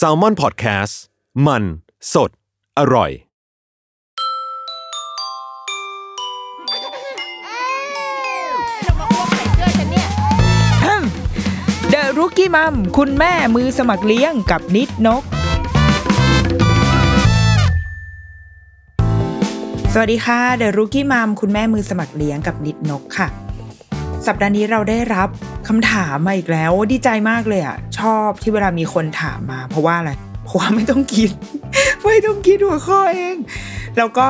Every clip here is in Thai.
S a l m o n PODCAST มัน สด อร่อย เดอะรุกี้มัมคุณแม่มือสมัครเลี้ยงกับนิดนก สวัสดีค่ะ เดอะรุกี้มัมคุณแม่มือสมัครเลี้ยงกับนิดนกค่ะ สัปดาห์นี้เราได้รับคำถามมาอีกแล้วดีใจมากเลยอะ ชอบที่เวลามีคนถามมา เพราะว่าอะไรเพราะว่าไม่ต้องคิด ไม่ต้องคิดหัวข้อเอง แล้วก็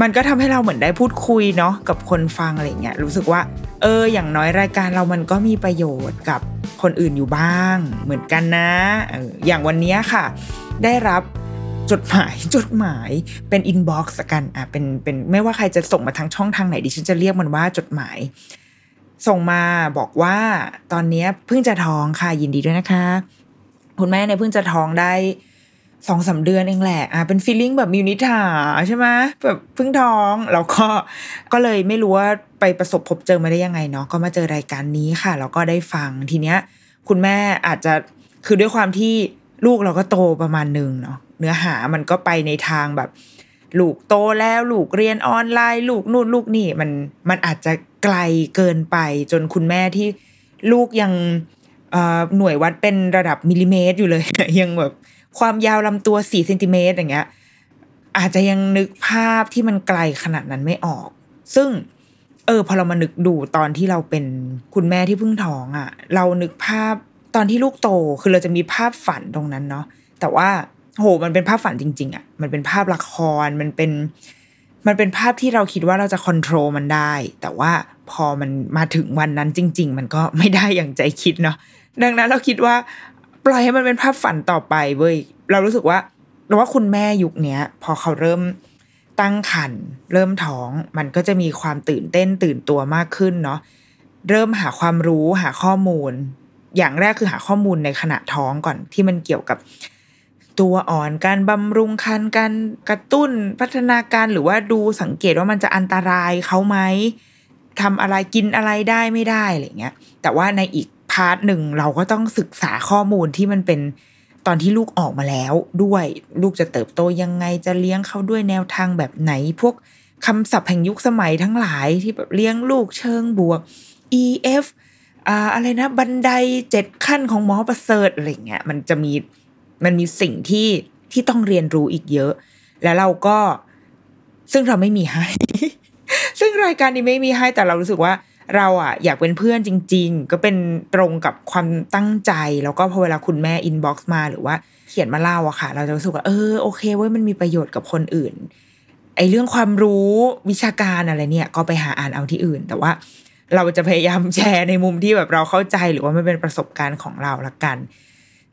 มันก็ทำให้เราเหมือนได้พูดคุยเนาะกับคนฟังอะไรเงี้ยรู้สึกว่า เออ อย่างน้อยรายการเรามันก็มีประโยชน์กับคนอื่นอยู่บ้าง เหมือนกันนะอออย่างวันนี้ค่ะ ได้รับจดหมายจดหมายเป็น inbox กันอะเป็นเป็นไม่ว่าใครจะส่งมาทางช่องทางไหนดิฉันจะเรียกมันว่าจดหมาย ส่งมาบอกว่าตอนนี้เพิ่งจะท้องค่ะยินดีด้วยนะคะ คุณแม่เนี่ยเพิ่งจะท้องได้สองสาเดือนเองแหละอะเป็นฟีลลิ่งแบบมิวนิถาใช่ไหมแบบเพิ่งท้องแล้วก็ก็เลยไม่รู้ว่าไปประสบพบเจอมาได้ยังไงเนาะก็มาเจอรายการนี้ค่ะแล้วก็ได้ฟังทีเนี้ย คุณแม่อาจจะคือด้วยความที่ลูกเราก็โตประมาณหนึ่งเนาะเนื้อหามันก็ไปในทางแบบ ลูกโตแล้วลูกเรียนออนไลน์ ลูกนู่นลูกนี่มันมันอาจจะ ไกลเกินไปจนคุณแม่ที่ลูกยังหน่วยวัดเป็นระดับมิลลิเมตรอยู่เลย ยังแบบความยาวลำตัวสี่เซนติเมตรอย่างเงี้ยอาจจะยังนึกภาพที่มันไกลขนาดนั้นไม่ออก ซึ่ง เออพอเรามานึกดูตอนที่เราเป็นคุณแม่ที่เพิ่งท้องอะ่ะ เรานึกภาพตอนที่ลูกโตคือเราจะมีภาพฝันตรงนั้นเนาะแต่ว่าโหมันเป็นภาพฝันจริง ๆอะ่ะมันเป็นภาพละครมันเป็น มันเป็นภาพที่เราคิดว่าเราจะควบคุมมันได้ แต่ว่า พอมันมาถึงวันนั้นจริง ๆ มันก็ไม่ได้อย่างใจคิดเนาะดังนั้นเราคิดว่า ปล่อยให้มันเป็นภาพฝันต่อไปเว้ยเรารู้สึกว่าเราว่าคุณแม่ยุคเนี้ย พอเขาเริ่มตั้งครรภ์เริ่มท้อง มันก็จะมีความตื่นเต้นตื่นตัวมากขึ้นเนาะเริ่มหาความรู้หาข้อมูล อย่างแรกคือหาข้อมูลในขณะท้องก่อนที่มันเกี่ยวกับตัวอ่อนการบำรุงคันการกระตุ้นพัฒนาการหรือว่าดูสังเกตว่ามันจะอันตรายเขาไหม ทำอะไรกินอะไรได้ไม่ได้อะไรเงี้ย แต่ว่าในอีกพาร์ทหนึ่งเราก็ต้องศึกษาข้อมูลที่มันเป็นตอนที่ลูกออกมาแล้วด้วยลูกจะเติบโตยังไงจะเลี้ยงเขาด้วยแนวทางแบบไหน พวกคำศัพท์แห่งยุคสมัยทั้งหลายที่แบบเลี้ยงลูกเชิงบวก EF อ่าอะไรนะบันไดเจ็ดขั้นของหมอประเสริฐอะไรเงี้ยมันจะมีมันมีสิ่งที่ที่ต้องเรียนรู้อีกเยอะ แล้วเราก็ซึ่งเราไม่มีให้ ซึ่งรายการนี้ไม่มีให้แต่เรารู้สึกว่าเราอะอยากเป็นเพื่อนจริง ๆ ก็เป็นตรงกับความตั้งใจ แล้วก็พอเวลาคุณแม่ inbox มาหรือว่าเขียนมาเล่าอะค่ะ เราจะรู้สึกว่าเออโอเคเว้ยมันมีประโยชน์กับคนอื่นไอเรื่องความรู้วิชาการอะไรเนี่ย ก็ไปหาอ่านเอาที่อื่น แต่ว่าเราจะพยายามแชร์ในมุมที่แบบเราเข้าใจหรือว่ามันเป็นประสบการณ์ของเราละกัน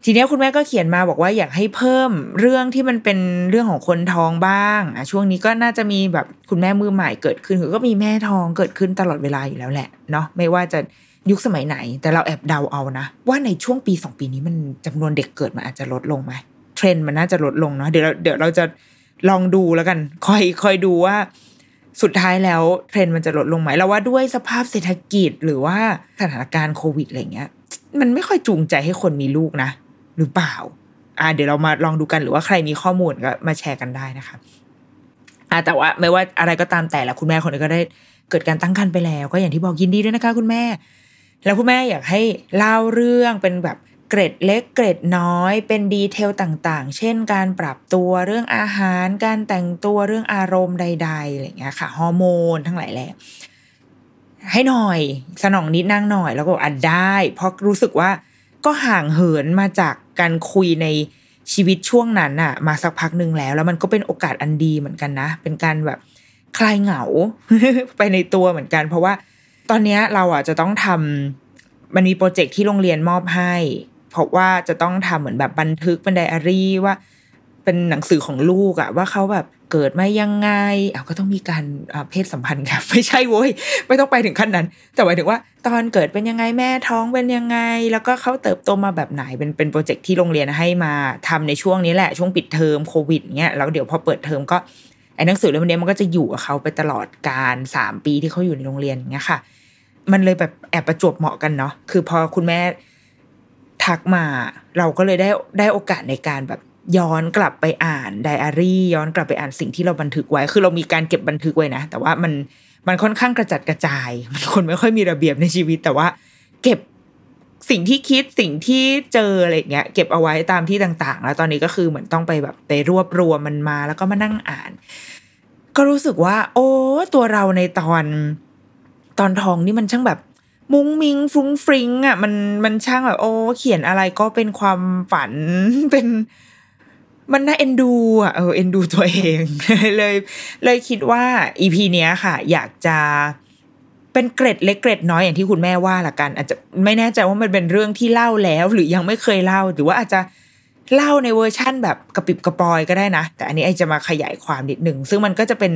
ทีนี้คุณแม่ก็เขียนมาบอกว่าอยากให้เพิ่มเรื่องที่มันเป็นเรื่องของคนท้องบ้างอะช่วงนี้ก็น่าจะมีแบบคุณแม่มือใหม่เกิดขึ้นคือก็มีแม่ท้องเกิดขึ้นตลอดเวลาอยู่แล้วแหละเนาะไม่ว่าจะยุคสมัยไหน แต่เราแอบเดาเอานะ ว่าในช่วงปีสองปีนี้มันจำนวนเด็กเกิดมันอาจจะลดลงไหมเทรนด์มันน่าจะลดลงเนาะเดี๋ยวเราเดี๋ยวเราจะลองดูแล้วกันคอยคอยดูว่า สุดท้ายแล้วเทรนด์มันจะลดลงไหมเราว่าด้วยสภาพเศรษฐกิจหรือว่าสถานการณ์โควิดอะไรเงี้ย มันไม่ค่อยจูงใจให้คนมีลูกนะ หรือเปล่า อ่า เดี๋ยวเรามาลองดูกันหรือว่าใครมีข้อมูลก็มาแชร์กันได้นะคะอ่าแต่ว่าไม่ว่าอะไรก็ตามแต่ละคุณแม่คนนี้ก็ได้เกิดการตั้งครรภ์ไปแล้ว ก็อย่างที่บอกยินดีด้วยนะคะ คุณแม่ แล้วคุณแม่อยากให้เล่าเรื่องเป็นแบบเกร็ดเล็กเกร็ดน้อยเป็นดีเทลต่างๆ เช่น การปรับตัวเรื่องอาหาร การแต่งตัวเรื่องอารมณ์ใดๆอะไรอย่างเงี้ยค่ะฮอร์โมนทั้งหลายแหละให้หน่อย สนองนิดนั่งหน่อย แล้วก็อกอะได้ เพราะรู้สึกว่า ก็ห่างเหินมาจากการคุยในชีวิตช่วงนั้นอะมาสักพักหนึ่งแล้ว แล้วมันก็เป็นโอกาสอันดีเหมือนกันนะ เป็นการแบบคลายเหงาไปในตัวเหมือนกัน เพราะว่าตอนนี้เราอะจะต้องทำมันมีโปรเจกต์ที่โรงเรียนมอบให้ เพราะว่าจะต้องทำเหมือนแบบบันทึกเป็นไดอารี่ว่า เป็นหนังสือของลูกอะว่าเขาแบบ เกิดมายังไงเอาก็ต้องมีการเพศสัมพันธ์กันไม่ใช่โว้ยไม่ต้องไปถึงขั้นนั้น แต่หมายถึงว่า ตอนเกิดเป็นยังไงแม่ท้องเป็นยังไง แล้วก็เขาเติบโตมาแบบไหนเป็นเป็นโปรเจกต์ที่โรงเรียนให้มาทำในช่วงนี้แหละช่วงปิดเทอมโควิดเงี้ยแล้วเดี๋ยวพอเปิดเทอมก็ไอ้หนังสือเล่มนี้มันก็จะอยู่กับเขาไปตลอดการสามปีที่เขาอยู่ในโรงเรียนอย่างเงี้ยค่ะ มันเลยแบบแอบประจวบเหมาะกันเนาะคือพอคุณแม่ทักมาเราก็เลยได้ได้โอกาสในการแบบ ย้อนกลับไปอ่านไดอารี่ ย้อนกลับไปอ่านสิ่งที่เราบันทึกไว้ คือเรามีการเก็บบันทึกไว้นะ แต่ว่ามันมันค่อนข้างกระจัดกระจายมันคนไม่ค่อยมีระเบียบในชีวิต แต่ว่า เก็บสิ่งที่คิดสิ่งที่เจออะไรเงี้ย เก็บเอาไว้ตามที่ต่าง ๆ แล้วตอนนี้ก็คือเหมือนต้องไปแบบไปรวบรวมมันมา แล้วก็มานั่งอ่าน ก็รู้สึกว่า โอ้ตัวเราในตอนตอนทองนี่มันช่างแบบมุ้งมิงฟรุ้งฟริ้งอะมันมันช่างแบบโอ้เขียนอะไรก็เป็นความฝันเป็น มันน่าเอ็นดูอะเออเอ็นดูตัวเอง เลย เลยคิดว่าอีพีเนี้ยค่ะ อยากจะเป็นเกร็ดเล็กเกร็ดน้อยอย่างที่คุณแม่ว่าละกัน อาจจะไม่แน่ใจว่ามันเป็นเรื่องที่เล่าแล้ว หรือยังไม่เคยเล่า หรือว่าอาจจะเล่าในเวอร์ชั่นแบบกระปิบกระปอยก็ได้นะ แต่อันนี้ไอจะมาขยายความนิดหนึ่งซึ่งมันก็จะเป็น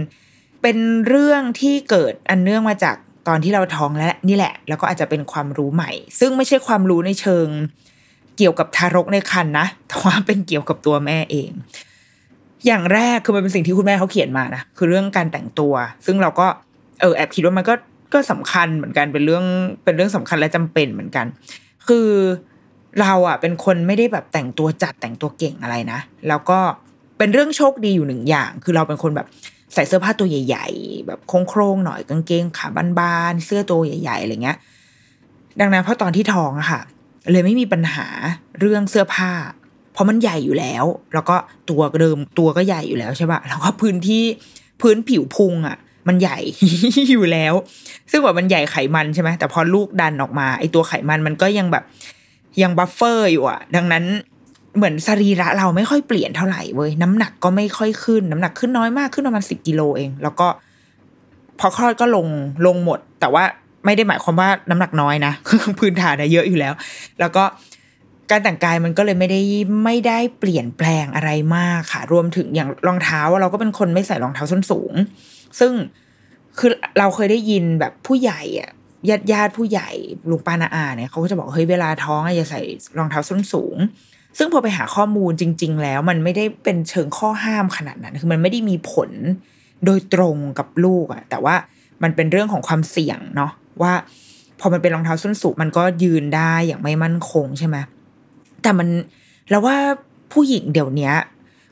เป็นเรื่องที่เกิดอันเนื่องมาจากตอนที่เราท้องแล้วนี่แหละ แล้วก็อาจจะเป็นความรู้ใหม่ ซึ่งไม่ใช่ความรู้ในเชิง เกี่ยวกับทารกในครรภ์นะแต่ว่าเป็นเกี่ยวกับตัวแม่เอง อย่างแรกคือมันเป็นสิ่งที่คุณแม่เขาเขียนมานะคือเรื่องการแต่งตัว ซึ่งเราก็เออแอบคิดว่ามันก็ก็สำคัญเหมือนกันเป็นเรื่องเป็นเรื่องสำคัญและจำเป็นเหมือนกัน คือเราอะเป็นคนไม่ได้แบบแต่งตัวจัดแต่งตัวเก่งอะไรนะ แล้วก็เป็นเรื่องโชคดีอยู่หนึ่งอย่าง คือเราเป็นคนแบบใส่เสื้อผ้าตัวใหญ่ ๆ แบบโครงๆหน่อยกางเกงขาบานๆเสื้อตัวใหญ่ๆอะไรเงี้ย ดังนั้นเพราะตอนที่ท้องอะค่ะ เลยไม่มีปัญหาเรื่องเสื้อผ้า เพราะมันใหญ่อยู่แล้ว แล้วก็ตัวเดิมตัวก็ใหญ่อยู่แล้วใช่ปะแล้วก็พื้นที่พื้นผิวพุงอะมันใหญ่อยู่แล้ว ซึ่งแบบมันใหญ่ไขมันใช่ไหมแต่พอลูกดันออกมาไอตัวไขมันมันก็ยังแบบยัง buffer อยู่อะดังนั้นเหมือนสรีระเราไม่ค่อยเปลี่ยนเท่าไหร่เว้ยน้ำหนักก็ไม่ค่อยขึ้น น้ำหนักขึ้นน้อยมากขึ้นประมาณสิบกิโลเอง แล้วก็ พอคลอดก็ลงลงหมด แต่ว่า ไม่ได้หมายความว่าน้ำหนักน้อยนะพื้นฐานอะเยอะอยู่แล้ว แล้วก็การแต่งกายมันก็เลยไม่ได้ไม่ได้เปลี่ยนแปลงอะไรมากค่ะ รวมถึงอย่างรองเท้าเราก็เป็นคนไม่ใส่รองเท้าส้นสูง ซึ่งคือเราเคยได้ยินแบบผู้ใหญ่อะญาติญาติผู้ใหญ่ลุงป้านาอาเนี่ยเขาก็จะบอกเฮ้ยเวลาท้องอะอย่าใส่รองเท้าส้นสูง ซึ่งพอไปหาข้อมูลจริง ๆ แล้วมันไม่ได้เป็นเชิงข้อห้ามขนาดนั้น คือมันไม่ได้มีผลโดยตรงกับลูกอะแต่ว่ามันเป็นเรื่องของความเสี่ยงเนาะ ว่า พอมันเป็นรองเท้าส้นสูงมันก็ยืนได้อย่างไม่มั่นคงใช่ไหมแต่มันแล้วว่าผู้หญิงเดี๋ยวนี้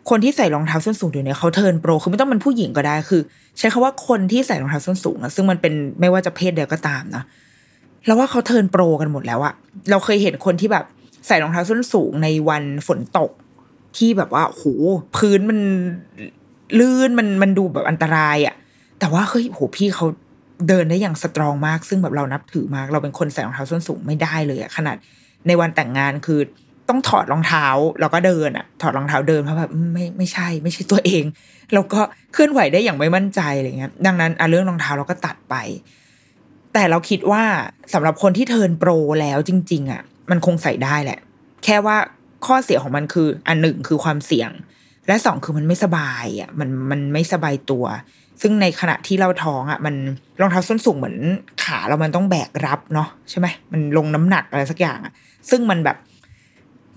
คนที่ใส่รองเท้าส้นสูงเดี๋ยวนี้เขาเทินโปรคือไม่ต้องเป็นผู้หญิงก็ได้คือ ใช้คาว่าคนที่ใส่รองเท้าส้นสูงนะซึ่งมันเป็นไม่ว่าจะเพศใดก็ตามนะแล้วว่าเขาเทินโปรกันหมดแล้วอะเราเคยเห็นคนที่แบบใส่รองเท้าส้นสูงในวันฝนตก ที่แบบว่าโหพื้นมันลื่นมันมันดูแบบอันตรายอะแต่ว่าเฮ้ยโหพี่เขา เดินได้อย่างสตรองมาก ซึ่งแบบเรานับถือมาก เราเป็นคนใส่รองเท้าส้นสูงไม่ได้เลยอะขนาดในวันแต่งงานคือต้องถอดรองเท้าแล้วก็เดินอะถอดรองเท้าเดินเพราะแบบไม่ไม่ใช่ ไม่ใช่ตัวเองแล้วก็เคลื่อนไหวได้อย่างไม่มั่นใจอะไรเงี้ย ดังนั้นอะเรื่องรองเท้าเราก็ตัดไป แต่เราคิดว่าสำหรับคนที่เทิร์นโปรแล้วจริง ๆอะมันคงใส่ได้แหละ แค่ว่าข้อเสียของมันคือ อันหนึ่งคือความเสี่ยง และสองคือมันไม่สบายอะมันมันไม่สบายตัว ซึ่งในขณะที่เราท้องอะ มันรองเท้าส้นสูงเหมือนขาเรามันต้องแบกรับเนาะใช่ไหมมันลงน้ำหนักอะไรสักอย่างอะ ซึ่งมันแบบ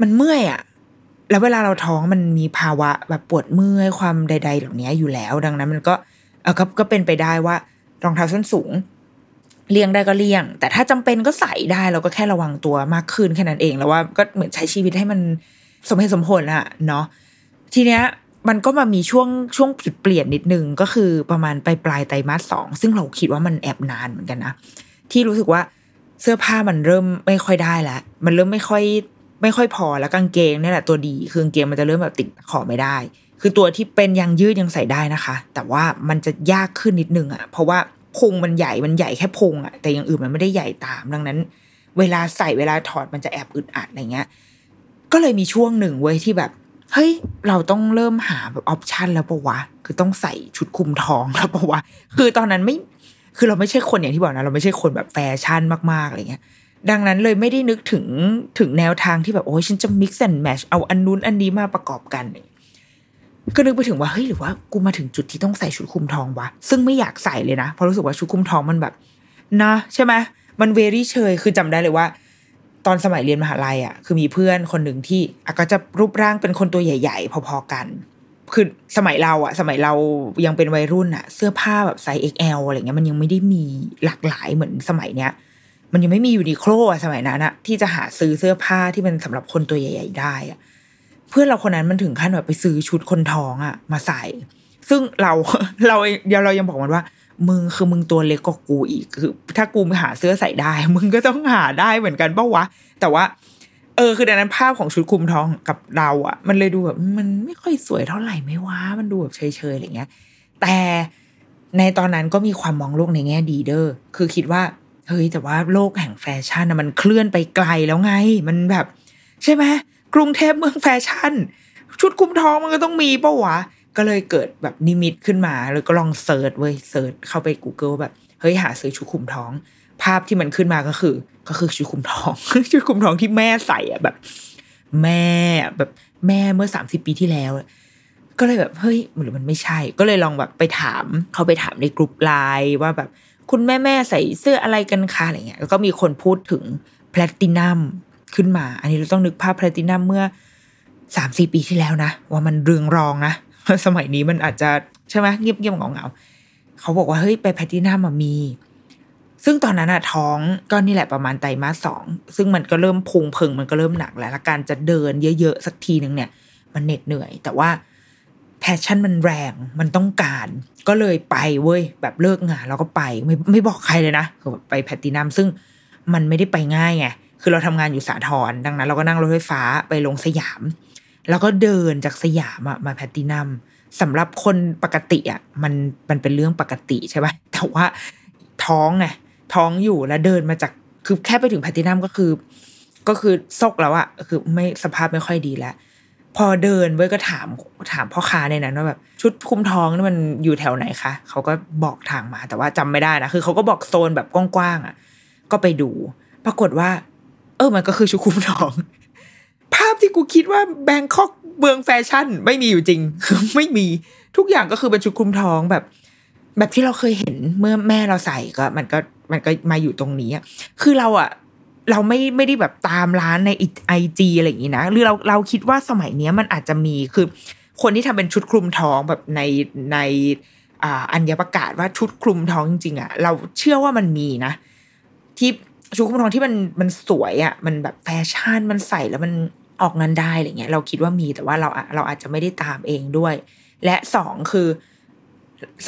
มันเมื่อยอะแล้วเวลาเราท้องมันมีภาวะแบบปวดเมื่อยความใด ๆ เหล่านี้อยู่แล้ว ดังนั้นมันก็เออก็ก็เป็นไปได้ว่ารองเท้าส้นสูงเลี่ยงได้ก็เลี่ยง แต่ถ้าจำเป็นก็ใส่ได้เราก็แค่ระวังตัวมากขึ้นแค่นั้นเอง แล้วว่าก็เหมือนใช้ชีวิตให้มันสมเหตุสมผลอะเนาะทีเนี้ย มันก็มามีช่วงช่วงจุดเปลี่ยนนิดนึงก็คือประมาณปลายปลายไตรมาสสองซึ่งเราคิดว่ามันแอบนานเหมือนกันนะที่รู้สึกว่าเสื้อผ้ามันเริ่มไม่ค่อยได้แล้วมันเริ่มไม่ค่อย ไม่ค่อยพอแล้วกางเกงนี่แหละตัวดีคือกางเกงมันจะเริ่มแบบติดขอไม่ได้ คือตัวที่เป็นยางยืดยังใส่ได้นะคะ แต่ว่ามันจะยากขึ้นนิดนึงอะ่ะ เพราะว่าพุงมันใหญ่มันใหญ่แค่พุงอะ่ะแต่อย่างอื่นมันไม่ได้ใหญ่ตาม ดังนั้น เวลาใส่เวลาถอดมันจะแอบอึดอัดอะไรเงี้ย ก็เลยมีช่วงหนึ่งเว้ยที่แบบ เฮ้ย เราต้องเริ่มหาแบบออปชันแล้วปะวะ คือต้องใส่ชุดคลุมท้องแล้วปะวะ คือตอนนั้นไม่ คือเราไม่ใช่คนอย่างที่บอกนะ เราไม่ใช่คนแบบแฟชั่นมากๆอะไรเงี้ย ดังนั้นเลยไม่ได้นึกถึงถึงแนวทางที่แบบโอ้ยฉันจะ mix and match เอาอันนู้นอันนี้มาประกอบกัน ก็นึกไปถึงว่าเฮ้ยหรือว่ากูมาถึงจุดที่ต้องใส่ชุดคลุมทองวะ ซึ่งไม่อยากใส่เลยนะ เพราะรู้สึกว่าชุดคลุมทองมันแบบ นะ ใช่ไหมมันเวรี่เชย คือจำได้เลยว่า ตอนสมัยเรียนมหาลัยอะคือมีเพื่อนคนหนึ่งที่อะก็จะรูปร่างเป็นคนตัวใหญ่ ๆ พอๆกัน คือสมัยเราอะ สมัยเรายังเป็นวัยรุ่นอะ เสื้อผ้าแบบไซส์ XL อะไรเงี้ยมันยังไม่ได้มีหลากหลายเหมือนสมัยเนี้ยมันยังไม่มียูนิโคลอะสมัยนั้นอะที่จะหาซื้อเสื้อผ้าที่มันสำหรับคนตัวใหญ่ ๆ ได้อะเพื่อนเราคนนั้นมันถึงขั้นแบบไปซื้อชุดคนท้องอะมาใส่ ซึ่งเราเราเดี๋ยวเรายังบอกมันว่า มึงคือมึงตัวเล็กกว่ากูอีกคือ ถ้ากูหาเสื้อใส่ได้ มึงก็ต้องหาได้เหมือนกันปะวะ แต่ว่า เออ คือดังนั้นภาพของชุดคลุมท้องกับเราอะมันเลยดูแบบมันไม่ค่อยสวยเท่าไหร่ไม่ว่ามันดูแบบเฉยๆอะไรเงี้ย แต่ในตอนนั้นก็มีความมองโลกในแง่ดีเด้อคือคิดว่าเฮ้ยแต่ว่าโลกแห่งแฟชั่นนะมันเคลื่อนไปไกลแล้วไง มันแบบ ใช่ไหมกรุงเทพเมืองแฟชั่น ชุดคลุมท้องมันก็ต้องมีปะวะ ก็เลยเกิดแบบนิมิตขึ้นมา แล้วก็ลอง search เว้ย search เข้าไป Google แบบเฮ้ยหาซื้อชุดคลุมท้อง ภาพที่มันขึ้นมาก็คือ ก็คือชุดคุมท้อง ชุดคุมท้องที่แม่ใส่อะแบบ แม่แบบแม่เมื่อสามสิบปีที่แล้วก็เลยแบบเฮ้ยหรือมันไม่ใช่ ก็เลยลองแบบไปถามเขาไปถามในกลุ่มไลน์ว่าแบบคุณแม่แม่ใส่เสื้ออะไรกันคะอะไรเงี้ยแล้วก็มีคนพูดถึงแพลตินัมขึ้นมา อันนี้เราต้องนึกภาพแพลตินัมเมื่อสามสี่ปีที่แล้วนะ ว่ามันเรืองรองนะ สมัยนี้มันอาจจะใช่ไหมเงียบเงียบเงาเงาๆเขาบอกว่าเฮ้ยไปแพลตินัมมันมี ซึ่งตอนนั้นอะท้องก็นี่แหละประมาณไตรมาสสองซึ่งมันก็เริ่มพุงเพิงมันก็เริ่มหนักแล้วและการจะเดินเยอะๆสักทีหนึ่งเนี่ย มันเหน็ดเหนื่อย แต่ว่า passion มันแรงมันต้องการ ก็เลยไปเว้ยแบบเลิกงานแล้วก็ไปไม่ไม่บอกใครเลยนะคือแบบไปแพลตินัมซึ่งมันไม่ได้ไปง่ายไงคือเราทำงานอยู่สาทรดังนั้น เราก็นั่งรถไฟฟ้าไปลงสยาม แล้วก็เดินจากสยามมาแพลตินัมสำหรับคนปกติอะมันมันเป็นเรื่องปกติใช่ไหมแต่ว่าท้องไงท้องอยู่แล้วเดินมาจากคือแค่ไปถึงแพลตินัมก็คือ ก็คือซกแล้วอะคือไม่สภาพไม่ค่อยดีแล้วพอเดินเว้ยก็ถามถามพ่อค้าในนั้นว่าแบบชุดคุมท้องนี่มันอยู่แถวไหนคะเขาก็บอกทางมาแต่ว่าจำไม่ได้นะคือเขาก็บอกโซนแบบกว้างๆอะ ก็ไปดู ปรากฏว่า เออมันก็คือชุดคุมท้องาพที่กูคิดว่าแบงคอกเมืองแฟชั่นไม่มีอยู่จริง ไม่มีทุกอย่างก็คือเป็นชุดคลุมท้องแบบ แบบที่เราเคยเห็นเมื่อแม่เราใส่ก็ มันก็มันก็มาอยู่ตรงนี้คือเราอะเราไม่ไม่ได้แบบตามร้านในไอจีอะไรอย่างนี้นะหรือเราเราคิดว่าสมัยเนี้ยมันอาจจะมีคือ คนที่ทำเป็นชุดคลุมท้องแบบในในอ่าอัญญประกาศว่าชุดคลุมท้องจริงๆอะเราเชื่อว่ามันมีนะ ที่ชุดคลุมท้องที่มันมันสวยอะมันแบบแฟชั่นมันใส่แล้วมัน ออกงานได้อะไรเงี้ยเราคิดว่ามีแต่ว่าเราเราอาจจะไม่ได้ตามเองด้วย และสองคือ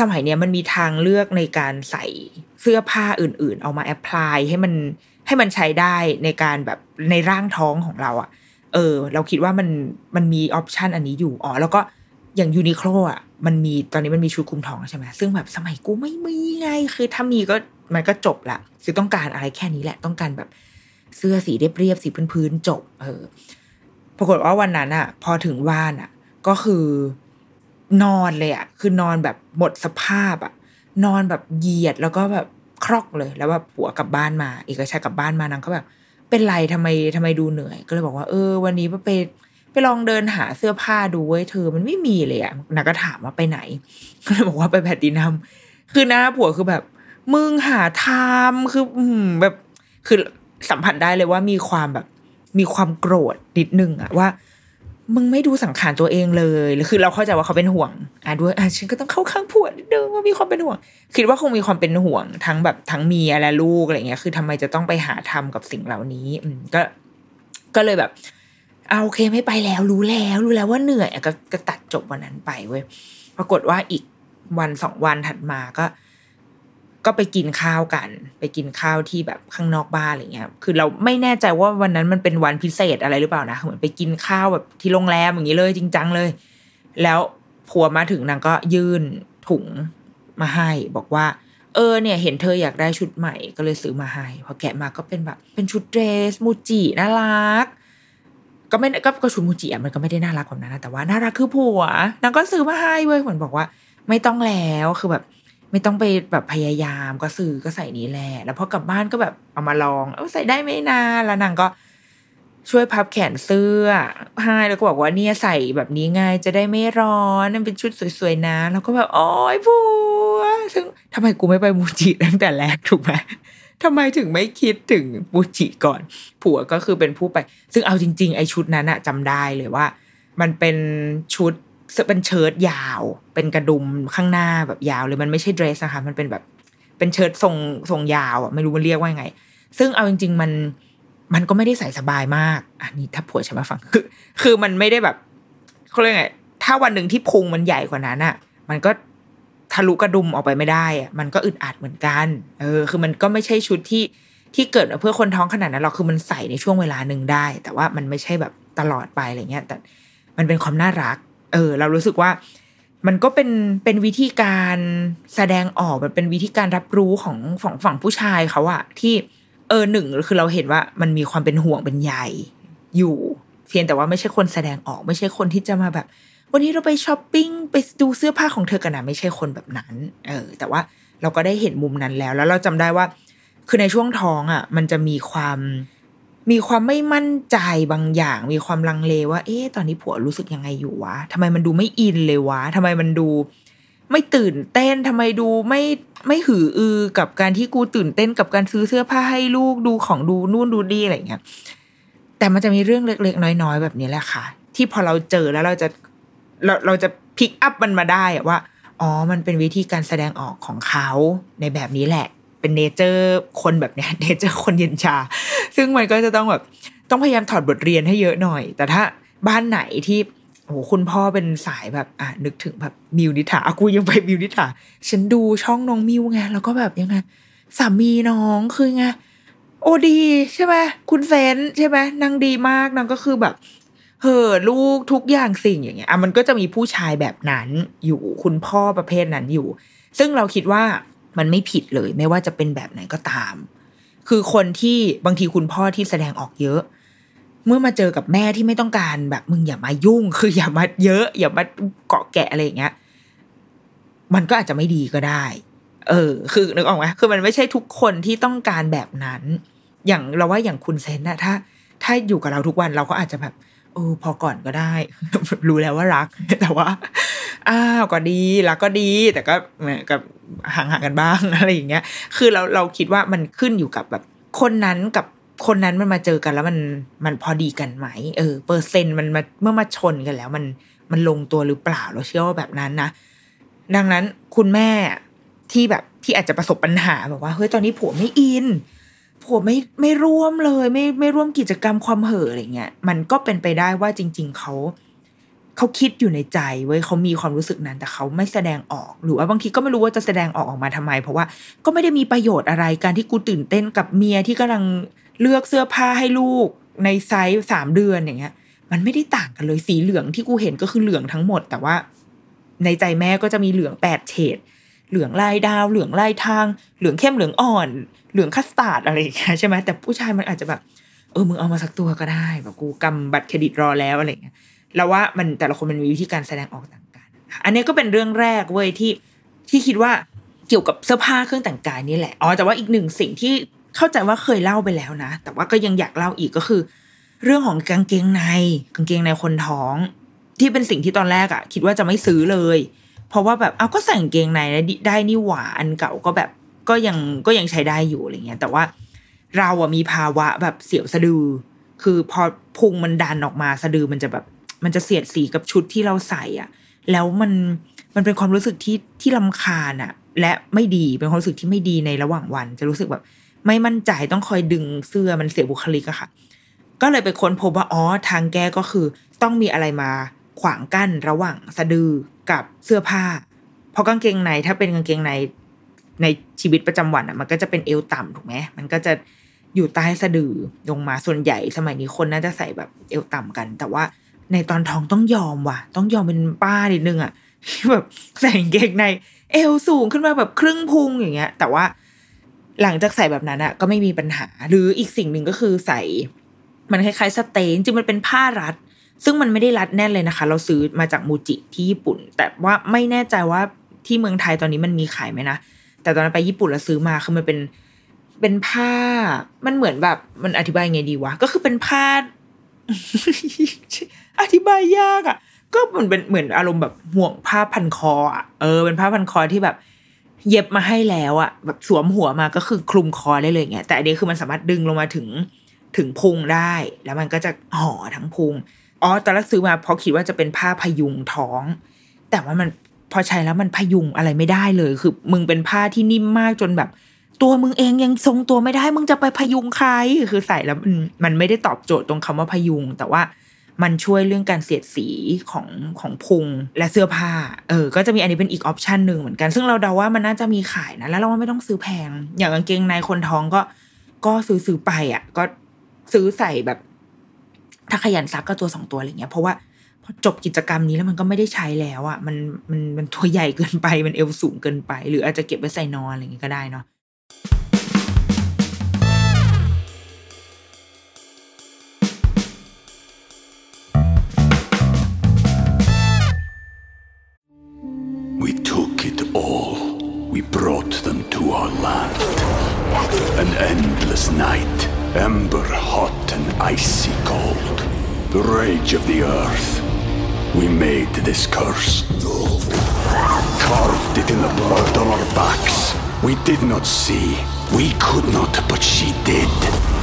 สมัยเนี้ยมันมีทางเลือกในการใส่เสื้อผ้าอื่น ๆ เอามา apply ให้มันให้มันใช้ได้ในการแบบในร่างท้องของเราอะ่ะ เออ เราคิดว่ามันมันมี option อันนี้อยู่อ๋อแล้วก็อย่างยูนิโคลอะมันมีตอนนี้มันมีชุดคลุมท้องใช่ไหมซึ่งแบบสมัยกูไม่มีไง คือถ้ามีก็มันก็จบละคือต้องการอะไรแค่นี้แหละ ต้องการแบบเสื้อสีเรียบๆสีพื้นๆจบ เออ ปรากฏว่าวันนั้นอะพอถึงบ้านอะก็คือนอนเลยอะคือนอนแบบหมดสภาพอะนอนแบบเหยียดแล้วก็แบบครอกเลย แล้วแบบผัวกลับบ้านมา เอกชัยกลับบ้านมานางก็แบบ เป็นไรทำไมทำไมดูเหนื่อย ก็เลยบอกว่าเออ วันนี้ไปไปลองเดินหาเสื้อผ้าดูเว้ยเธอมันไม่มีเลยอะนางก็ถามว่าไปไหน ก็เลยบอกว่าไปแพตตินัมคือหน้าผัวคือแบบ มึงหาทำคือแบบคือสัมผัสได้เลยว่ามีความแบบ มีความโกรธนิดนึงอะว่า มึงไม่ดูสังขารตัวเองเลยคือเราเข้าใจว่าเขาเป็นห่วงอะด้วยอะฉันก็ต้องเข้าข้างผัวนิดนึงว่ามีความเป็นห่วง คิดว่าคงมีความเป็นห่วงทั้งแบบทั้งเมียและลูกอะไรเงี้ย คือทำไมจะต้องไปหาทำกับสิ่งเหล่านี้ อืมก็ ก็เลยแบบเอาโอเคไม่ไปแล้ว รู้แล้วรู้แล้วว่าเหนื่อยก็ก็ตัดจบวันนั้นไปเว้ยปรากฏว่าอีกวันสองวันถัดมาก็ ก็ไปกินข้าวกัน ไปกินข้าวที่แบบข้างนอกบ้านอะไรเงี้ย คือเราไม่แน่ใจว่าวันนั้นมันเป็นวันพิเศษอะไรหรือเปล่านะ เหมือนไปกินข้าวแบบที่โรงแรมอย่างนี้เลยจริงจังเลย แล้วผัวมาถึงนางก็ยื่นถุงมาให้ บอกว่า เออเนี่ย เห็นเธออยากได้ชุดใหม่ก็เลยซื้อมาให้ พอแกะมาก็เป็นแบบ เป็นชุดเดรสมูจิน่ารัก ก็ไม่ก็ก็ชุดมูจิอะมันก็ไม่ได้น่ารักแบบนั้นนะแต่ว่าน่ารักคือผัวนางก็ซื้อมาให้เว้ยเหมือนบอกว่า ไม่ต้องแล้วคือแบบ ไม่ต้องไปแบบพยายามก็ซื้อก็ใส่นี้แหละแล้วพอกลับบ้านก็แบบเอามาลอง เออใส่ได้ไม่นานแล้วนางก็ช่วยพับแขนเสื้อให้แล้วก็บอกว่าเนี่ยใส่แบบนี้ไงจะได้ไม่ร้อนนั่นเป็นชุดสวยๆนะ แล้วก็แบบโอ้ยผัวซึ่งทำไมกูไม่ไปมูจิตั้งแต่แรกถูกไหมทำไมถึงไม่คิดถึงมูจิก่อน ผัวก็คือเป็นผู้ไป ซึ่งเอาจริง ๆ ไอ้ชุดนั้นอะจำได้เลยว่า มันเป็นชุด เป็นเชิ้ตยาว เป็นกระดุมข้างหน้าแบบยาวเลยมันไม่ใช่เดรสนะคะ มันเป็นแบบเป็นเชิ้ตทรงทรงยาวอะไม่รู้มันเรียกว่าไง ซึ่งเอาจริง ๆ มันมันก็ไม่ได้ใส่สบายมาก อันนี้ถ้าผัวฉันมาฟังคือ คือมันไม่ได้แบบเขาเรียกไงถ้าวันหนึ่งที่พุงมันใหญ่กว่านั้นอะ มันก็ทะลุกระดุมออกไปไม่ได้อะมันก็อึดอัดเหมือนกัน เออ คือมันก็ไม่ใช่ชุดที่ที่เกิดมาเพื่อคนท้องขนาดนั้นหรอกคือมันใส่ในช่วงเวลาหนึ่งได้ แต่ว่ามันไม่ใช่แบบตลอดไปอะไรเงี้ยแต่มันเป็นความน่ารัก เออ เรารู้สึกว่ามันก็เป็นเป็นวิธีการแสดงออกมันเป็นวิธีการรับรู้ของฝั่งฝั่งผู้ชายเขาอะที่เออหนึ่งคือเราเห็นว่ามันมีความเป็นห่วงเป็นใยอยู่ เพียงแต่ว่าไม่ใช่คนแสดงออกไม่ใช่คนที่จะมาแบบ วันนี้เราไปช้อปปิ้งไปดูเสื้อผ้าของเธอกันนะไม่ใช่คนแบบนั้น เออ แต่ว่าเราก็ได้เห็นมุมนั้นแล้ว แล้วเราจำได้ว่า คือในช่วงท้องอะมันจะมีความ มีความไม่มั่นใจบางอย่าง มีความลังเลว่า เอ๊ะตอนนี้ผัวรู้สึกยังไงอยู่วะทำไมมันดูไม่อินเลยวะทำไมมันดู ไม่ตื่นเต้นทำไมดูไม่ไม่หืออือกับการที่กูตื่นเต้นกับการซื้อเสื้อผ้าให้ลูกดูของดูนู่นดูดีอะไรเงี้ยแต่มันจะมีเรื่องเล็กๆน้อยๆแบบนี้แหละค่ะ ที่พอเราเจอแล้วเราจะเราเราจะ pick up มันมาได้อะว่าอ๋อ มันเป็นวิธีการแสดงออกของเขาในแบบนี้แหละ เป็น nature คนแบบเนี้ย nature คนเย็นชา ซึ่งมันก็จะต้องแบบต้องพยายามถอดบทเรียนให้เยอะหน่อย แต่ถ้าบ้านไหนที่โอ้คุณพ่อเป็นสายแบบอะนึกถึงแบบมิวนิษฐาอะกูยังไปมิวนิษฐาฉันดูช่องน้องมิวไงแล้วก็แบบยังไงสามีน้องคือไงโอดีใช่ไหมคุณเซนใช่ไหมนางดีมากนางก็คือแบบเห่อลูกทุกอย่างสิ่งอย่างเงี้ยอะมันก็จะมีผู้ชายแบบนั้นอยู่คุณพ่อประเภทนั้นอยู่ ซึ่งเราคิดว่า มันไม่ผิดเลย ไม่ว่าจะเป็นแบบไหนก็ตาม คือคนที่บางทีคุณพ่อที่แสดงออกเยอะ เมื่อมาเจอกับแม่ที่ไม่ต้องการแบบมึงอย่ามายุ่ง คืออย่ามาเยอะ อย่ามาเกาะแกะอะไรอย่างเงี้ยมันก็อาจจะไม่ดีก็ได้ เออ คือนึกออกไหมคือมันไม่ใช่ทุกคนที่ต้องการแบบนั้น อย่างเราว่าอย่างคุณเซนนะถ้า ถ้าอยู่กับเราทุกวันเราก็อาจจะแบบ เออพอก่อนก็ได้ รู้แล้วว่ารัก แต่ว่า อ้าวก็ดีรักก็ดี แต่ก็เหมือนกับห่างๆกันบ้างอะไรอย่างเงี้ย คือเราเราคิดว่ามันขึ้นอยู่กับแบบคนนั้นกับคนนั้นมันมาเจอกันแล้วมันมันพอดีกันไหมเออเปอร์เซ็นต์มันมาเมื่อมาชนกันแล้ว มันมันลงตัวหรือเปล่าเราเชื่อว่าแบบนั้นนะดังนั้นคุณแม่ที่แบบที่อาจจะประสบปัญหาแบบว่าเฮ้ยตอนนี้ผัวไม่อิน ผัวไม่ไม่ร่วมเลย ไม่ไม่ร่วมกิจกรรมความเห่ออะไรเงี้ยมันก็เป็นไปได้ว่าจริง ๆเขาเขาคิดอยู่ในใจเว้ยเขามีความรู้สึกนั้น แต่เขาไม่แสดงออก หรือว่าบางทีก็ไม่รู้ว่าจะแสดงออกออกมาทำไม เพราะว่าก็ไม่ได้มีประโยชน์อะไรการที่กูตื่นเต้นกับเมียที่กำลังเลือกเสื้อผ้าให้ลูกในไซส์สามเดือนอย่างเงี้ย มันไม่ได้ต่างกันเลยสีเหลืองที่กูเห็นก็คือเหลืองทั้งหมด แต่ว่า ในใจแม่ก็จะมีเหลืองแปดเฉด เหลืองลายดาว เหลืองลายทาง เหลืองเข้มเหลืองอ่อน เหลืองคัสตาร์ดอะไรอย่างเงี้ยใช่ไหมแต่ผู้ชายมันอาจจะแบบเออมึงเอามาสักตัวก็ได้แบบกูกำบัตรเครดิตรอแล้วอะไรเงี้ยแล้วว่ามันแต่ละคนมันมีวิธีการแสดงออกต่างกัน อันนี้ก็เป็นเรื่องแรกเว้ยที่ที่คิดว่าเกี่ยวกับเสื้อผ้าเครื่องแต่งกายนี่แหละอ๋อแต่ว่าอีกหนึ่งสิ่งที่เข้าใจว่าเคยเล่าไปแล้วนะ แต่ว่าก็ยังอยากเล่าอีกก็คือ เรื่องของกางเกงในกางเกงในคนท้อง ที่เป็นสิ่งที่ตอนแรกอะคิดว่าจะไม่ซื้อเลย เพราะว่าแบบเอาก็ใส่กางเกงในได้นี่หว่าอันเก่าก็แบบก็ยังก็ยังใช้ได้อยู่อะไรเงี้ยแต่ว่าเราอะมีภาวะแบบเสียวสะดือ คือพอพุงมันดันออกมาสะดือมันจะแบบ มันจะเสียดสีกับชุดที่เราใส่อะ แล้วมันมันเป็นความรู้สึกที่ที่ลำคาญอะ และไม่ดีเป็นความรู้สึกที่ไม่ดีในระหว่างวัน จะรู้สึกแบบ ไม่มั่นใจต้องคอยดึงเสื้อมันเสียบุคลิกอะค่ะ ก็เลยไปค้นพบว่าอ๋อทางแก้ก็คือ ต้องมีอะไรมาขวางกั้นระหว่างสะดือ กับเสื้อผ้า เพราะกางเกงในถ้าเป็นกางเกงในในชีวิตประจำวันอะมันก็จะเป็นเอวต่ำถูกไหมมันก็จะอยู่ใต้สะดือลงมาส่วนใหญ่สมัยนี้คนน่าจะใส่แบบเอวต่ำกัน แต่ว่าในตอนท้องต้องยอมว่ะ ต้องยอมเป็นป้านิดนึงอะที่แบบใส่กางเกงใน เอวสูงขึ้นมาแบบครึ่งพุงอย่างเงี้ย แต่ว่าหลังจากใส่แบบนั้นอะก็ไม่มีปัญหา หรืออีกสิ่งหนึ่งก็คือใส่ มันคล้ายๆสเตนจริงมันเป็นผ้ารัด ซึ่งมันไม่ได้รัดแน่นเลยนะคะ เราซื้อมาจากมูจิที่ญี่ปุ่น แต่ว่าไม่แน่ใจว่าที่เมืองไทยตอนนี้มันมีขายไหมนะ แต่ตอนนั้นไปญี่ปุ่นแล้วซื้อมาคือมันเป็นเป็นผ้า มันเหมือนแบบมันอธิบายไงดีวะ ก็คือเป็นผ้า อธิบายยากอะ่ะ ก็เหมือนเป็นเหมือนอารมณ์แบบห่วงผ้าพันคออะ เออ เป็นผ้าพันคอที่แบบ เย็บมาให้แล้วอะ่ะ แบบสวมหัวมาก็คือคลุมคอได้เลยเงี้ย แต่อันนี้คือมันสามารถดึงลงมาถึงถึงพุงได้ แล้วมันก็จะห่อทั้งพุง อ๋อตอนแรกซื้อมาเพราะคิดว่าจะเป็นผ้าพยุงท้อง แต่ว่ามันพอใช้แล้วมันพยุงอะไรไม่ได้เลย คือมึงเป็นผ้าที่นิ่มมากจนแบบ ตัวมึงเองยังทรงตัวไม่ได้ มึงจะไปพยุงใคร คือใส่แล้วมันมันไม่ได้ตอบโจทย์ตรงคำว่าพยุง แต่ว่ามันช่วยเรื่องการเสียดสีของของพุงและเสื้อผ้า เออ ก็จะมีอันนี้เป็นอีกออปชันหนึ่งเหมือนกัน ซึ่งเราเดาว่ามันน่าจะมีขายนะ แล้วเราว่าไม่ต้องซื้อแพง อย่างกางเกงในคนท้องก็ ก็ซื้อซื้อไปอะ ก็ซื้อใส่แบบ ถ้าขยันซักก็ตัวสองตัวอะไรเงี้ยเพราะว่าพอจบกิจกรรมนี้แล้วมันก็ไม่ได้ใช้แล้วอะมันมันมันตัวใหญ่เกินไปมันเอวสูงเกินไป หรืออาจจะเก็บไว้ใส่นอนอะไรเงี้ยก็ได้เนาะ An endless night, ember hot and icy cold. The rage of the earth. We made this curse. Carved it in the blood on our backs. We did not see. We could not, but she did.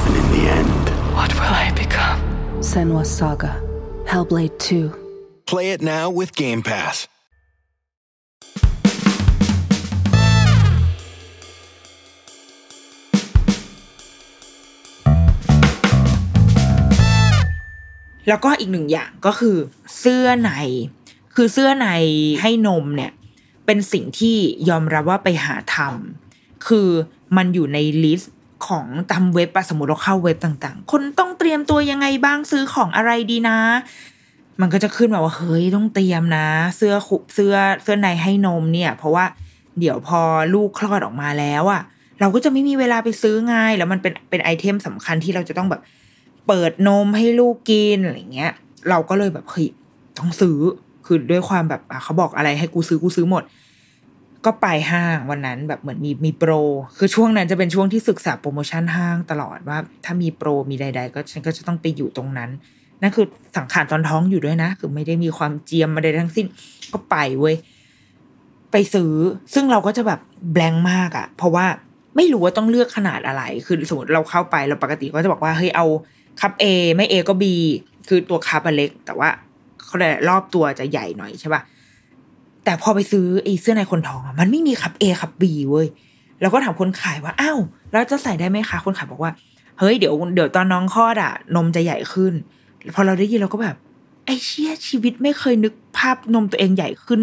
And in the end, What will I become? Senwa Saga. Hellblade 2. Play it now with Game Pass. แล้วก็อีกหนึ่งอย่างก็คือเสื้อใน คือเสื้อในให้นมเนี่ย เป็นสิ่งที่ยอมรับว่าไปหาทำคือมันอยู่ใน list ของตามเว็บอะสมมติเราเข้าเว็บต่างๆ คนต้องเตรียมตัวยังไงบ้างซื้อของอะไรดีนะ มันก็จะขึ้นมาว่าเฮ้ยต้องเตรียมนะ เสื้อคุเสื้อเสื้อในให้นมเนี่ย เพราะว่าเดี๋ยวพอลูกคลอดออกมาแล้วอะเราก็จะไม่มีเวลาไปซื้อไงแล้วมันเป็นเป็น item สำคัญที่เราจะต้องแบบ เปิดนมให้ลูกกินอะไรเงี้ย เราก็เลยแบบเฮ้ยต้องซื้อคือด้วยความแบบอะเขาบอกอะไรให้กูซื้อกูซื้อหมด ก็ไปห้างวันนั้นแบบเหมือนมีมีโปร คือช่วงนั้นจะเป็นช่วงที่ศึกษาโปรโมชั่นห้างตลอดว่า ถ้ามีโปรมีใด ๆ ก็ฉันก็จะต้องไปอยู่ตรงนั้นนั่นคือสังขารตอนท้องอยู่ด้วยนะ คือไม่ได้มีความเจียมมาใดทั้งสิ้น ก็ไปเว้ย ไปซื้อ ซึ่งเราก็จะแบบแบงค์มากอะเพราะว่าไม่รู้ว่าต้องเลือกขนาดอะไร คือสมมติเราเข้าไปเราปกติก็จะบอกว่าเฮ้ยเอา คัพ A ไม่ A ก็ B คือตัวคัพอะเล็ก แต่ว่าเขาเลยรอบตัวจะใหญ่หน่อยใช่ป่ะแต่พอไปซื้อไอ้เสื้อในคนท้องอะมันไม่มีคัพ A คัพ B เว้ยแล้วก็ถามคนขายว่าอ้าวแล้วจะใส่ได้ไหมคะคนขายบอกว่า เฮ้ยเดี๋ยวเดี๋ยวตอนน้องคลอดอะนมจะใหญ่ขึ้นพอเราได้ยินเราก็แบบไอ้เชี่ยชีวิตไม่เคยนึกภาพนมตัวเองใหญ่ขึ้น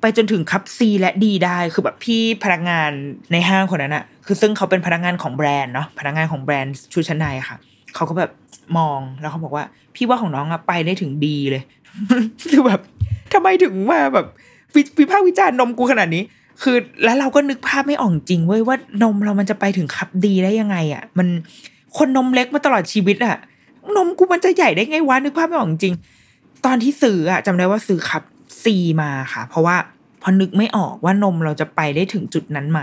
ไปจนถึงคัพ C และ D ได้คือแบบพี่พนักงานในห้างคนนั้นอะคือซึ่งเขาเป็นพนักงานของแบรนด์เนาะพนักงานของแบรนด์ชุดชั้นในค่ะเเขาก็แบบมองแล้วเขาบอกว่า พี่ว่าของน้องอะไปได้ถึง D เลยคือแบบทำไมถึงมาแบบวิพากษ์วิจารณ์นมกูขนาดนี้ คือแล้วเราก็นึกภาพไม่ออกจริงเว้ยว่านมเรามันจะไปถึงคับดีได้ยังไงอะมันคนนมเล็กมาตลอดชีวิตอะนมกูมันจะใหญ่ได้ไงวะนึกภาพไม่ออกจริง ตอนที่ซื้ออะ่ะจำได้ว่าซื้อคับซีมาค่ะ เพราะว่าพอนึกไม่ออกว่านมเราจะไปได้ถึงจุดนั้นไหม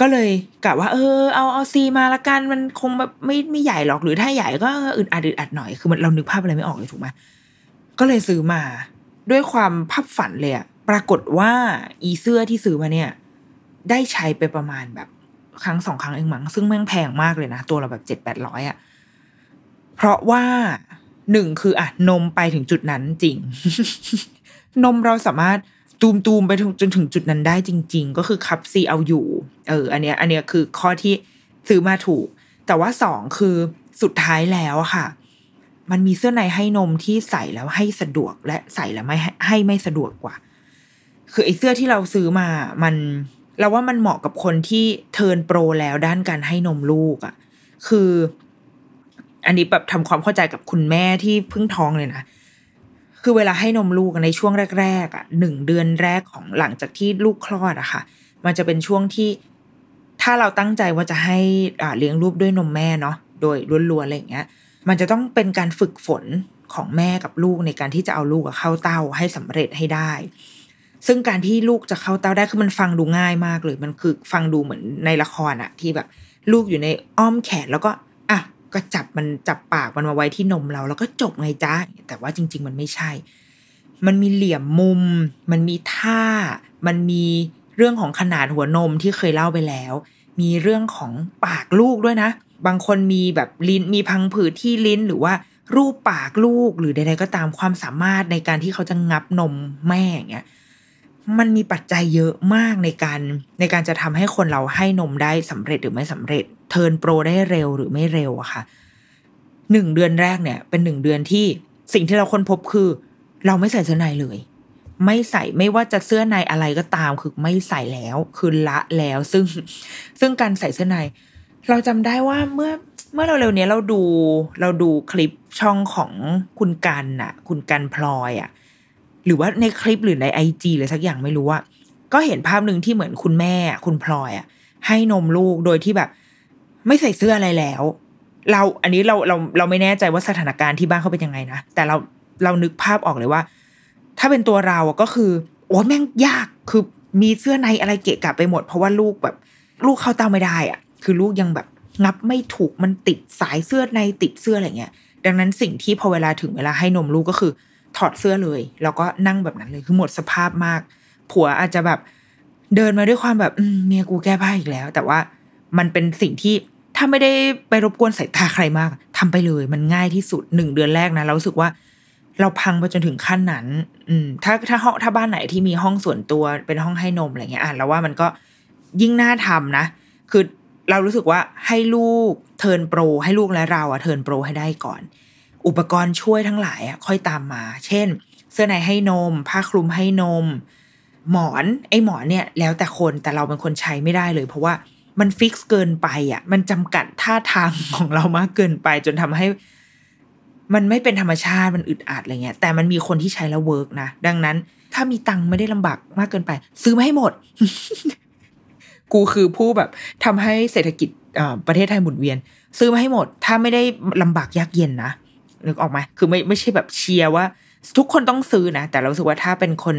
ก็เลยกะว่าเออเอาเอาซีมาละกันมันคงแบบไม่ไม่ใหญ่หรอกหรือถ้าใหญ่ก็อึดอัดอึดอัดหน่อยคือมันเรานึกภาพอะไรไม่ออกเลยถูกไหมก็เลยซื้อมา ด้วยความภาพฝันเลยอะปรากฏว่าอีเสื้อที่ซื้อมาเนี่ย ได้ใช้ไปประมาณแบบครั้งสองครั้งเองมั้งซึ่งแม่งแพงมากเลยนะ ตัวเราแบบเจ็ดแปดร้อยอะเพราะว่าหนึ่งคืออะนมไปถึงจุดนั้นจริง นมเราสามารถ ตูมตูมๆไปจนถึงจุดนั้นได้จริง ๆ ก็คือคับซีเอาอยู่ เออ อันเนี้ย อันเนี้ยคือข้อที่ซื้อมาถูก แต่ว่าสองคือสุดท้ายแล้วอะค่ะ มันมีเสื้อในให้นมที่ใส่แล้วให้สะดวกและใส่แล้วไม่ให้ไม่สะดวกกว่า คือไอ้เสื้อที่เราซื้อมา มันเราว่ามันเหมาะกับคนที่เทิร์นโปรแล้วด้านการให้นมลูกอะ่ะ คือ อันนี้แบบทำความเข้าใจกับคุณแม่ที่เพิ่งท้องเลยนะ คือเวลาให้นมลูกในช่วงแรกๆอะหนึ่งเดือนแรกของหลังจากที่ลูกคลอดอะค่ะ มันจะเป็นช่วงที่ ถ้าเราตั้งใจว่าจะให้อ่าเลี้ยงลูกด้วยนมแม่เนาะโดยล้วนๆอะไรอย่างเงี้ย มันจะต้องเป็นการฝึกฝนของแม่กับลูกในการที่จะเอาลูกเข้าเต้าให้สำเร็จให้ได้ ซึ่งการที่ลูกจะเข้าเต้าได้คือมันฟังดูง่ายมากเลย มันคือฟังดูเหมือนในละครอะที่แบบ ลูกอยู่ในอ้อมแขนแล้วก็ ก็จับมันจับปากมันมาไว้ที่นมเรา แล้วก็จบไงจ้าแต่ว่าจริง ๆ มันไม่ใช่ มันมีเหลี่ยมมุม มันมีท่า มันมีเรื่องของขนาดหัวนมที่เคยเล่าไปแล้ว มีเรื่องของปากลูกด้วยนะ บางคนมีแบบลิ้นมีพังผืดที่ลิ้นหรือว่ารูปปากลูกหรือใดๆก็ตามความสามารถในการที่เขาจะงับนมแม่อย่างเงี้ย มันมีปัจจัยเยอะมากในการในการจะทำให้คนเราให้นมได้สำเร็จหรือไม่สำเร็จ เทิร์นโปรได้เร็วหรือไม่เร็วอะค่ะหนึ่งเดือนแรกเนี่ย เป็นหนึ่งเดือนที่สิ่งที่เราค้นพบคือ เราไม่ใส่เสื้อในเลย ไม่ใส่ไม่ว่าจะเสื้อในอะไรก็ตามคือไม่ใส่แล้วคือละแล้วซึ่งซึ่งการใส่เสื้อใน เราจำได้ว่าเมื่อเมื่อเราเร็วนี้เราดูเราดูคลิปช่องของคุณกันน่ะ คุณกันพลอยอะ หรือว่าในคลิปหรือในไอจีหรือสักอย่างไม่รู้ว่าก็เห็นภาพหนึ่งที่เหมือนคุณแม่คุณพลอยอะให้นมลูกโดยที่แบบ ไม่ใส่เสื้ออะไรแล้ว เราอันนี้เราเราเราไม่แน่ใจว่าสถานการณ์ที่บ้านเขาเป็นยังไงนะแต่เราเรานึกภาพออกเลยว่า ถ้าเป็นตัวเราก็คือ โอ้แม่งยากคือมีเสื้อในอะไรเกะกะไปหมด เพราะว่าลูกแบบ ลูกเข้าเตาไม่ได้อะคือลูกยังแบบงับไม่ถูกมันติดสายเสื้อในติดเสื้ออะไรเงี้ยดังนั้นสิ่งที่พอเวลาถึงเวลาให้นมลูกก็คือ ถอดเสื้อเลย แล้วก็นั่งแบบนั้นเลยคือหมดสภาพมาก ผัวอาจจะแบบเดินมาด้วยความแบบเมียกูแก้ผ้าอีกแล้ว แต่ว่ามันเป็นสิ่งที่ถ้าไม่ได้ไปรบกวนสายตาใครมากทำไปเลย มันง่ายที่สุดหนึ่งเดือนแรกนะเราสึกว่า เราพังไปจนถึงขั้นนั้น อืม ถ้าถ้าห้องถ้าบ้านไหนที่มีห้องส่วนตัวเป็นห้องให้นมอะไรเงี้ยอะเราว่ามันก็ยิ่งน่าทำนะ คือเรารู้สึกว่าให้ลูก turn pro ให้ลูกและเราอะ turn pro ให้ได้ก่อน อุปกรณ์ช่วยทั้งหลายอะค่อยตามมา เช่น เสื้อในให้นม ผ้าคลุมให้นม หมอนไอ้หมอนเนี่ยแล้วแต่คนแต่เราเป็นคนใช้ไม่ได้เลย เพราะว่ามัน fix เกินไปอะ มันจำกัดท่าทางของเรามากเกินไป จนทำให้ มันไม่เป็นธรรมชาติมันอึดอัดอะไรเงี้ย แต่มันมีคนที่ใช้แล้ว work นะ ดังนั้น ถ้ามีตังค์ไม่ได้ลำบากมากเกินไป ซื้อมาให้หมด กูคือผู้แบบทำให้เศรษฐกิจประเทศไทยหมุนเวียน ซื้อมาให้หมด ถ้าไม่ได้ลำบากยากเย็นนะ นึกออกไหมคือไม่ไม่ใช่แบบเชียร์ว่า ทุกคนต้องซื้อนะ แต่เราสึกว่าถ้าเป็นคน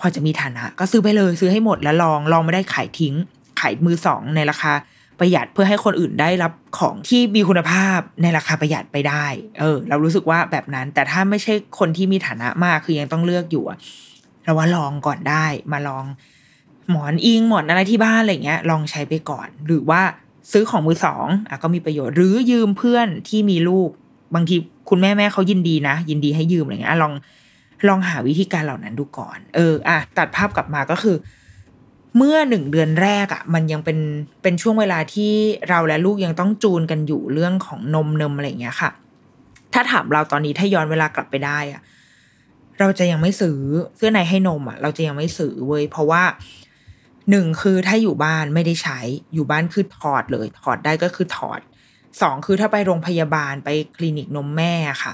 พอจะมีฐานะ ก็ซื้อไปเลยซื้อให้หมดแล้วลองลองไม่ได้ขายทิ้ง ขายมือสองในราคาประหยัดเพื่อให้คนอื่นได้รับของที่มีคุณภาพในราคาประหยัดไปได้ เออ เรารู้สึกว่าแบบนั้น แต่ถ้าไม่ใช่คนที่มีฐานะมากคือยังต้องเลือกอยู่เราว่าลองก่อนได้มาลอง หมอนอิงหมอนอะไรที่บ้านอะไรเงี้ย ลองใช้ไปก่อน หรือว่าซื้อของมือสองอะก็มีประโยชน์หรือยืมเพื่อนที่มีลูก บางทีคุณแม่แม่เขายินดีนะ ยินดีให้ยืมอะไรเงี้ยลองลองหาวิธีการเหล่านั้นดูก่อน เอออะตัดภาพกลับมาก็คือ เมื่อหนึ่งเดือนแรกอะ่ะ มันยังเป็นเป็นช่วงเวลาที่เราและลูกยังต้องจูนกันอยู่เรื่องของนมนมอะไรเงี้ยค่ะ ถ้าถามเราตอนนี้ถ้าย้อนเวลากลับไปได้อะ่ะเราจะยังไม่ซื้อเสื้อในให้นมอะ่ะ เราจะยังไม่ซื้อเว้ยเพราะว่าหนึ่งคือถ้าอยู่บ้านไม่ได้ใช้อยู่บ้านคือถอดเลย ถอดได้ก็คือถอด สองคือถ้าไปโรงพยาบาลไปคลินิกนมแม่ค่ะ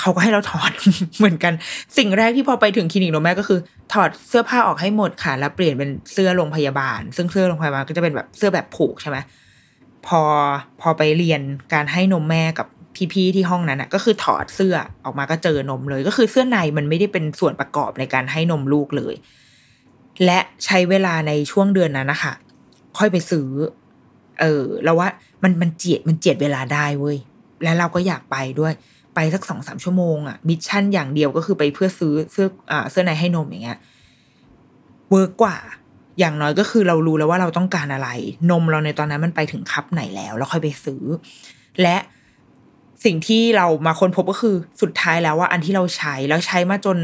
เขาก็ให้เราถอดเหมือนกัน สิ่งแรกที่พอไปถึงคลินิกนมแม่ก็คือ ถอดเสื้อผ้าออกให้หมดค่ะ แล้วเปลี่ยนเป็นเสื้อโรงพยาบาล ซึ่งเสื้อโรงพยาบาลก็จะเป็นแบบเสื้อแบบผูกใช่ไหมพอพอไปเรียนการให้นมแม่กับพี่ๆที่ห้องนั้นอะ ก็คือถอดเสื้อออกมาก็เจอนมเลย ก็คือเสื้อในมันไม่ได้เป็นส่วนประกอบในการให้นมลูกเลย และใช้เวลาในช่วงเดือนนั้นนะคะค่อยไปซื้อ เออแล้วว่ามันมันเจียดมันเจียดเวลาได้เว้ยแล้วเราก็อยากไปด้วยไปสักสองสามชั่วโมงอะมิชชั่นอย่างเดียวก็คือไปเพื่อซื้อเสื้ออ่าเสื้อในให้นมอย่างเงี้ยwork กว่า อย่างน้อยก็คือเรารู้แล้วว่าเราต้องการอะไร นมเราในตอนนั้นมันไปถึง cup ไหนแล้ว แล้วค่อยไปซื้อ และสิ่งที่เรามาค้นพบก็คือสุดท้ายแล้วว่าอันที่เราใช้แล้วใช้มาจน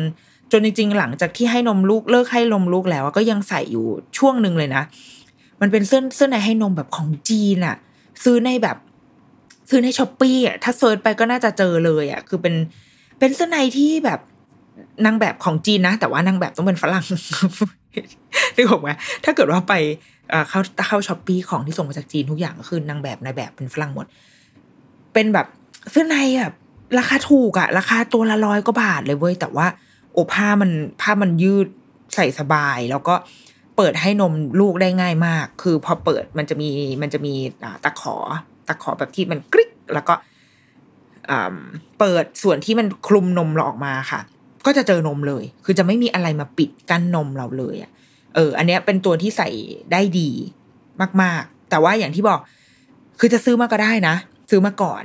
จนจริงๆ หลังจากที่ให้นมลูกเลิกให้นมลูกแล้วก็ยังใส่อยู่ช่วงหนึ่งเลยนะ มันเป็นเสื้อเสื้อในให้นมแบบของจีนอะซื้อในแบบ ซื้อในช้อปปี้อะถ้า search ไปก็น่าจะเจอเลยอะคือเป็นเป็นเสื้อในที่แบบนางแบบของจีนนะ แต่ว่านางแบบต้องเป็นฝรั่งนึกออกไหมถ้าเกิดว่าไปเข้าเข้าช้อปปี้ของที่ส่งมาจากจีนทุกอย่างก็คือนางแบบนายแบบเป็นฝรั่งหมด เป็นแบบเสื้อในแบบราคาถูกอะราคาตัวละร้อยกว่าบาทเลยเว้ยแต่ว่า โอผ้ามันผ้ามันยืดใส่สบาย แล้วก็ เปิดให้นมลูกได้ง่ายมาก คือพอเปิดมันจะมีมันจะมีตะขอตะขอแบบที่มันกริ๊กแล้วก็เปิดส่วนที่มันคลุมนมเราออกมาค่ะ ก็จะเจอนมเลย คือจะไม่มีอะไรมาปิดกั้นนมเราเลยอะเออ อันเนี้ยเป็นตัวที่ใส่ได้ดีมาก ๆ แต่ว่าอย่างที่บอก คือจะซื้อมาก็ได้นะ ซื้อมาก่อน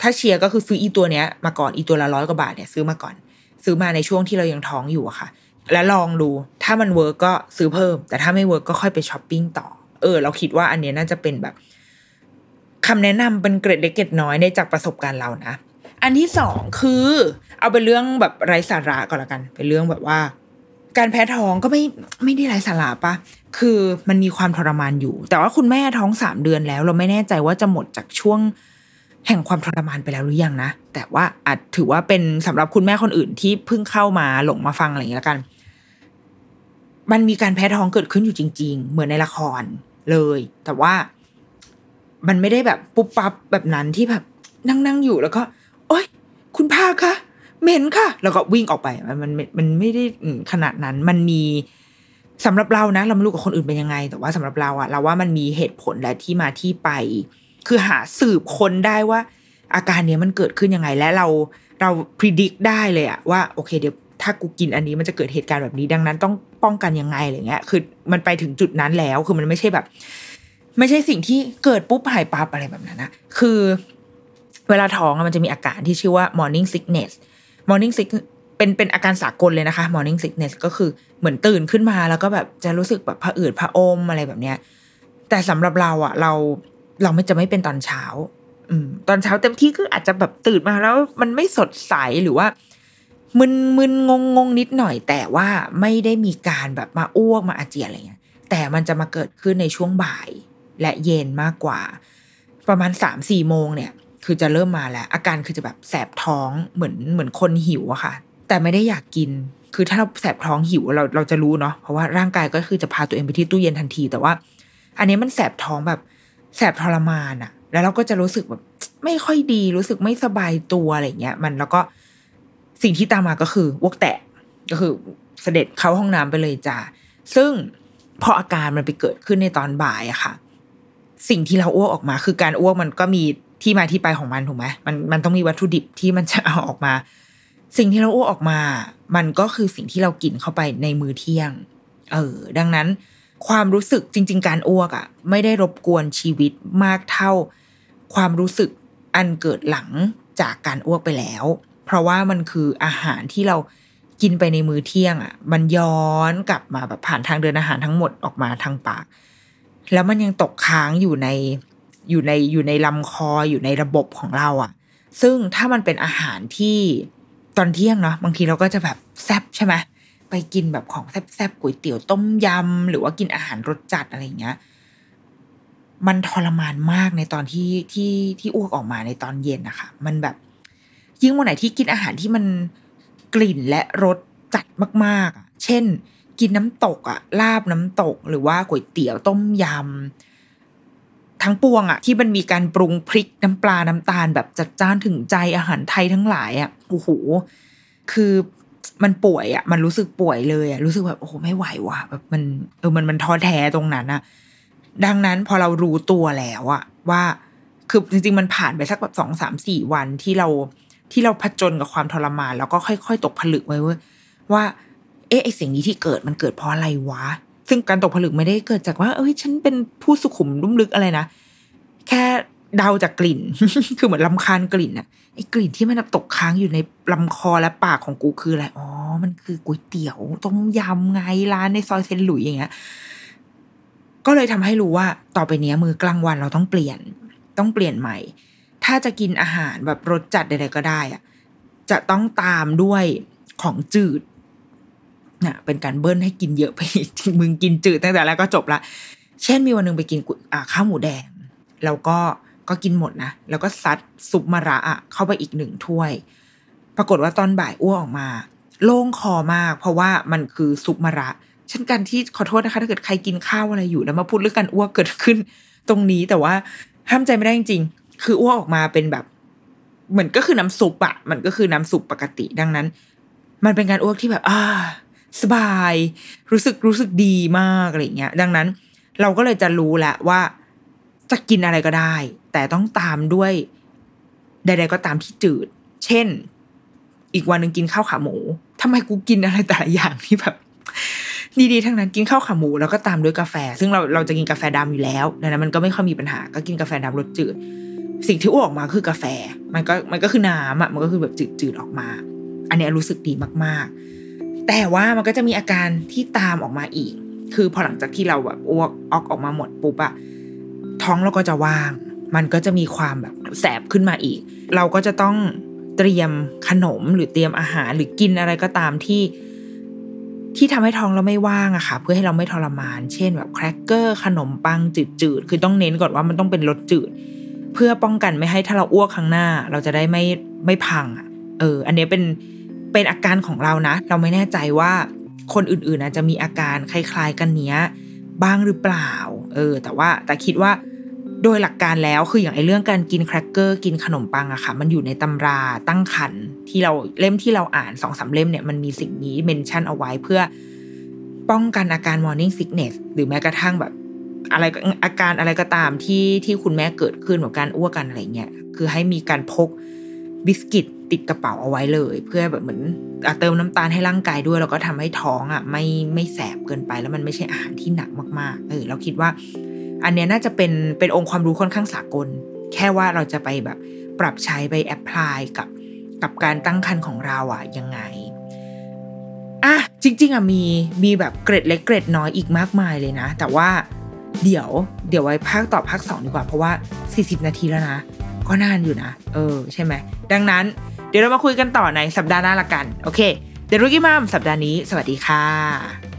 ถ้าเชียร์ก็คือซื้ออีตัวเนี้ย มาก่อนอีตัวละร้อยกว่าบาทเนี่ยซื้อมาก่อน ซื้อมาในช่วงที่เรายังท้องอยู่อะค่ะ แล้วลองดู ถ้ามัน work ก็ซื้อเพิ่ม แต่ถ้าไม่ work ก็ค่อยไปช้อปปิ้งต่อ เออ เราคิดว่าอันเนี้ยน่าจะเป็นแบบคำแนะนำเป็นเกร็ดเล็กเกร็ดน้อยในจากประสบการณ์เรานะ อันที่สองคือ เอาเป็นเรื่องแบบไร้สาระก่อนละกัน เป็นเรื่องแบบว่า การแพ้ท้องก็ไม่ไม่ได้ไร้สาระปะคือมันมีความทรมานอยู่ แต่ว่าคุณแม่ท้องสามเดือนแล้ว เราไม่แน่ใจว่าจะหมดจากช่วงแห่งความทรมานไปแล้วหรือยังนะ แต่ว่าอาจถือว่าเป็นสำหรับคุณแม่คนอื่นที่เพิ่งเข้ามาหลงมาฟังอะไรอย่างนี้แล้วกัน มันมีการแพ้ท้องเกิดขึ้นอยู่จริง ๆ เหมือนในละครเลย แต่ว่ามันไม่ได้แบบปุ๊บปั๊บแบบนั้นที่แบบนั่งนั่งอยู่แล้วก็ โอ๊ย คุณพาคะเหม็นค่ะ แล้วก็วิ่งออกไป มันมันมันไม่ได้ขนาดนั้น มันมีสำหรับเรานะ เราไม่รู้กับคนอื่นเป็นยังไง แต่ว่าสำหรับเราอะเราว่ามันมีเหตุผลและที่มาที่ไป คือหาสืบคนได้ว่า อาการเนี้ยมันเกิดขึ้นยังไง และเราเราพิจิตรได้เลยอะว่าโอเคเดี๋ยวถ้ากูกินอันนี้มันจะเกิดเหตุการณ์แบบนี้ดังนั้น ต้อง ป้องกันยังไงอะไรเงี้ย คือมันไปถึงจุดนั้นแล้ว คือมันไม่ใช่แบบ ไม่ใช่สิ่งที่เกิดปุ๊บหายปั๊บอะไรแบบนั้นนะ คือเวลาท้องมันจะมีอาการที่ชื่อว่า morning sickness morning sick เป็นเป็นอาการสากลเลยนะคะ morning sickness ก็คือเหมือนตื่นขึ้นมาแล้วก็แบบจะรู้สึกแบบผะอืดผะอมอะไรแบบเนี้ย แต่สำหรับเราอะเราเราไม่จะไม่เป็นตอนเช้า อืม ตอนเช้าเต็มที่ก็อาจจะแบบตื่นมาแล้วมันไม่สดใสหรือว่า มึนมึนงงงงนิดหน่อย แต่ว่าไม่ได้มีการแบบมาอ้วกมาอาเจียนอะไรเงี้ยแต่มันจะมาเกิดขึ้นในช่วงบ่ายและเย็นมากกว่า ประมาณสามสี่โมงเนี่ย คือจะเริ่มมาแล้ว อาการคือจะแบบแสบท้องเหมือนเหมือนคนหิวอะค่ะ แต่ไม่ได้อยากกิน คือถ้าเราแสบท้องหิวเราเราจะรู้เนาะเพราะว่าร่างกายก็คือจะพาตัวเองไปที่ตู้เย็นทันที แต่ว่า อันนี้มันแสบท้องแบบแสบทรมานอะแล้วเราก็จะรู้สึกแบบไม่ค่อยดีรู้สึกไม่สบายตัวอะไรเงี้ย มันแล้วก็ สิ่งที่ตามมาก็คือวกแตกก็คือเสด็จเข้าห้องน้ำไปเลยจ้าซึ่งพออาการมันไปเกิดขึ้นในตอนบ่ายอะค่ะ สิ่งที่เราอ้วกออกมา คือการอ้วกมันก็มีที่มาที่ไปของมันถูกไหมมันมันต้องมีวัตถุดิบที่มันจะเอาออกมา สิ่งที่เราอ้วกออกมา มันก็คือสิ่งที่เรากินเข้าไปในมื้อเที่ยง เออ ดังนั้นความรู้สึกจริง ๆ การอ้วกอะ ไม่ได้รบกวนชีวิตมากเท่า ความรู้สึกอันเกิดหลังจากการอ้วกไปแล้ว เพราะว่ามันคืออาหารที่เรากินไปในมื้อเที่ยงอะมันย้อนกลับมาแบบผ่านทางเดินอาหารทั้งหมดออกมาทางปาก แล้วมันยังตกค้างอยู่ในอยู่ในอยู่ในลำคออยู่ในระบบของเราอะ่ะ ซึ่งถ้ามันเป็นอาหารที่ตอนเที่ยงเนาะบางทีเราก็จะแบบแซบใช่ไหมไปกินแบบของแซบๆก๋วยเตี๋ยวต้มยำหรือว่ากินอาหารรสจัดอะไรเงี้ยมันทรมานมากในตอนที่ที่ที่อ้วกออกมาในตอนเย็นนะคะ มันแบบ ยิ่งวันไหนที่กินอาหารที่มันกลิ่นและรสจัดมากๆ เช่น กินน้ำตกอะลาบน้ำตกหรือว่าก๋วยเตี๋ยวต้มยำทั้งปวงอะที่มันมีการปรุงพริกน้ำปลาน้ำตาล แบบจัดจ้านถึงใจอาหารไทยทั้งหลายอะโอ้โหคือมันป่วยอะมันรู้สึกป่วยเลยอะรู้สึกแบบโอ้โหไม่ไหวว่ะแบบมันเออมันมันท้อแท้ตรงนั้นอะดังนั้นพอเรารู้ตัวแล้วอะว่าคือจริงๆมันผ่านไปสักแบบสองสามสี่วันที่เรา ที่เราผจญกับความทรมาน แล้วก็ค่อย ๆ ตกผลึกไว้ว่า เอ๊ะไอสิ่งนี้ที่เกิดมันเกิดเพราะอะไรวะ ซึ่งการตกผลึกไม่ได้เกิดจากว่า เอ้ย ฉันเป็นผู้สุขุมลุ่มลึกอะไรนะแค่เดาจากกลิ่น คือเหมือนลำคาญกลิ่นอะไอ้กลิ่นที่มันตกค้างอยู่ในลำคอและปากของกูคืออะไร อ๋อ มันคือก๋วยเตี๋ยวต้มยำไงร้านในซอยเซนหลุยอย่างเงี้ย ก็เลยทำให้รู้ว่า ต่อไปนี้มือกลางวันเราต้องเปลี่ยน ต้องเปลี่ยนใหม่ ถ้าจะกินอาหารแบบรสจัดใดๆก็ได้อะจะต้องตามด้วยของจืดน่ะเป็นการเบิ้ลให้กินเยอะไปมึงกินจืดตั้งแต่แรกก็จบละ เช่นมีวันหนึ่งไปกินข้าวหมูแดง แล้วก็ก็กินหมดนะ แล้วก็ซัดซุปมะระอะเข้าไปอีกหนึ่งถ้วย ปรากฏว่าตอนบ่ายอ้วกออกมา โล่งคอมาก เพราะว่ามันคือซุปมะระ เช่นกันที่ขอโทษนะคะ ถ้าเกิดใครกินข้าวอะไรอยู่แล้วมาพูดเรื่องการอ้วกเกิดขึ้น ตรงนี้แต่ว่าห้ามใจไม่ได้จริง คืออ้วกออกมาเป็นแบบ เหมือนก็คือน้ำซุปอะมันก็คือน้ำซุปปกติดังนั้น มันเป็นการอ้วกที่แบบ อ่า สบาย รู้สึกรู้สึกดีมากอะไรเงี้ย ดังนั้น เราก็เลยจะรู้แหละว่า จะกินอะไรก็ได้ แต่ต้องตามด้วย ใด ๆ ก็ตามที่จืด เช่น อีกวันหนึ่งกินข้าวขาหมูทำไมกูกินอะไรแต่ละอย่างที่แบบดีๆทั้งนั้นกินข้าวขาหมูแล้วก็ตามด้วยกาแฟ ซึ่งเราเราจะกินกาแฟดำอยู่แล้วดังนั้นมันก็ไม่ค่อยมีปัญหาก็กินกาแฟดำรสจืด สิ่งที่อ้วกออกมาคือกาแฟ มันก็มันก็คือน้ำอะมันก็คือแบบจืดๆออกมา อันนี้รู้สึกดีมากๆ แต่ว่ามันก็จะมีอาการที่ตามออกมาอีก คือพอหลังจากที่เราแบบอ้วกออกออกมาหมดปุ๊บอะท้องเราก็จะว่าง มันก็จะมีความแบบแสบขึ้นมาอีก เราก็จะต้องเตรียมขนมหรือเตรียมอาหารหรือกินอะไรก็ตามที่ที่ทำให้ท้องเราไม่ว่างอะค่ะ เพื่อให้เราไม่ทรมาน เช่นแบบแครกเกอร์ขนมปังจืดๆ คือต้องเน้นก่อนว่ามันต้องเป็นรสจืด เพื่อป้องกันไม่ให้ถ้าเราอ้วกข้างหน้า เราจะได้ไม่ไม่พังอะเออ อันนี้เป็นเป็นอาการของเรานะ เราไม่แน่ใจว่าคนอื่นๆอาจจะมีอาการคล้าย ๆ กันเนี้ย บ้างหรือเปล่า เออ แต่ว่าแต่คิดว่าโดยหลักการแล้วคืออย่างไอ้เรื่องการกินแครกเกอร์กินขนมปังอะค่ะ มันอยู่ในตำราตั้งครรภ์ที่เราเล่มที่เราอ่านสองสามเล่มเนี่ยมันมีสิ่งนี้ mention เอาไว้เพื่อป้องกันอาการ morning sickness หรือแม้กระทั่งแบบ อะไรอาการอะไรก็ตามที่ที่คุณแม่เกิดขึ้นแบบการอ้วกกันอะไรเงี้ยคือให้มีการพกบิสกิตติดกระเป๋าเอาไว้เลย เพื่อแบบเหมือนเติมน้ำตาลให้ร่างกายด้วย แล้วก็ทำให้ท้องอะไม่ไม่แสบเกินไปแล้วมันไม่ใช่อาหารที่หนักมากๆเออเราคิดว่า อันเนี้ยน่าจะเป็นเป็นองค์ความรู้ค่อนข้างสากล แค่ว่าเราจะไปแบบปรับใช้ไป apply กับกับการตั้งครรภ์ของเราอะยังไงอะจริง ๆอะมีมีแบบเกร็ดเล็กเกร็ดน้อยอีกมากมายเลยนะ แต่ว่า เดี๋ยวเดี๋ยวไว้ภาคต่อภาคสองดีกว่า เพราะว่า 40 นาทีแล้วนะ ก็นานอยู่นะ เออ ใช่ไหม ดังนั้น เดี๋ยวเรามาคุยกันต่อในสัปดาห์หน้าละกัน โอเค เดรุกี้มัมสัปดาห์นี้ สวัสดีค่ะ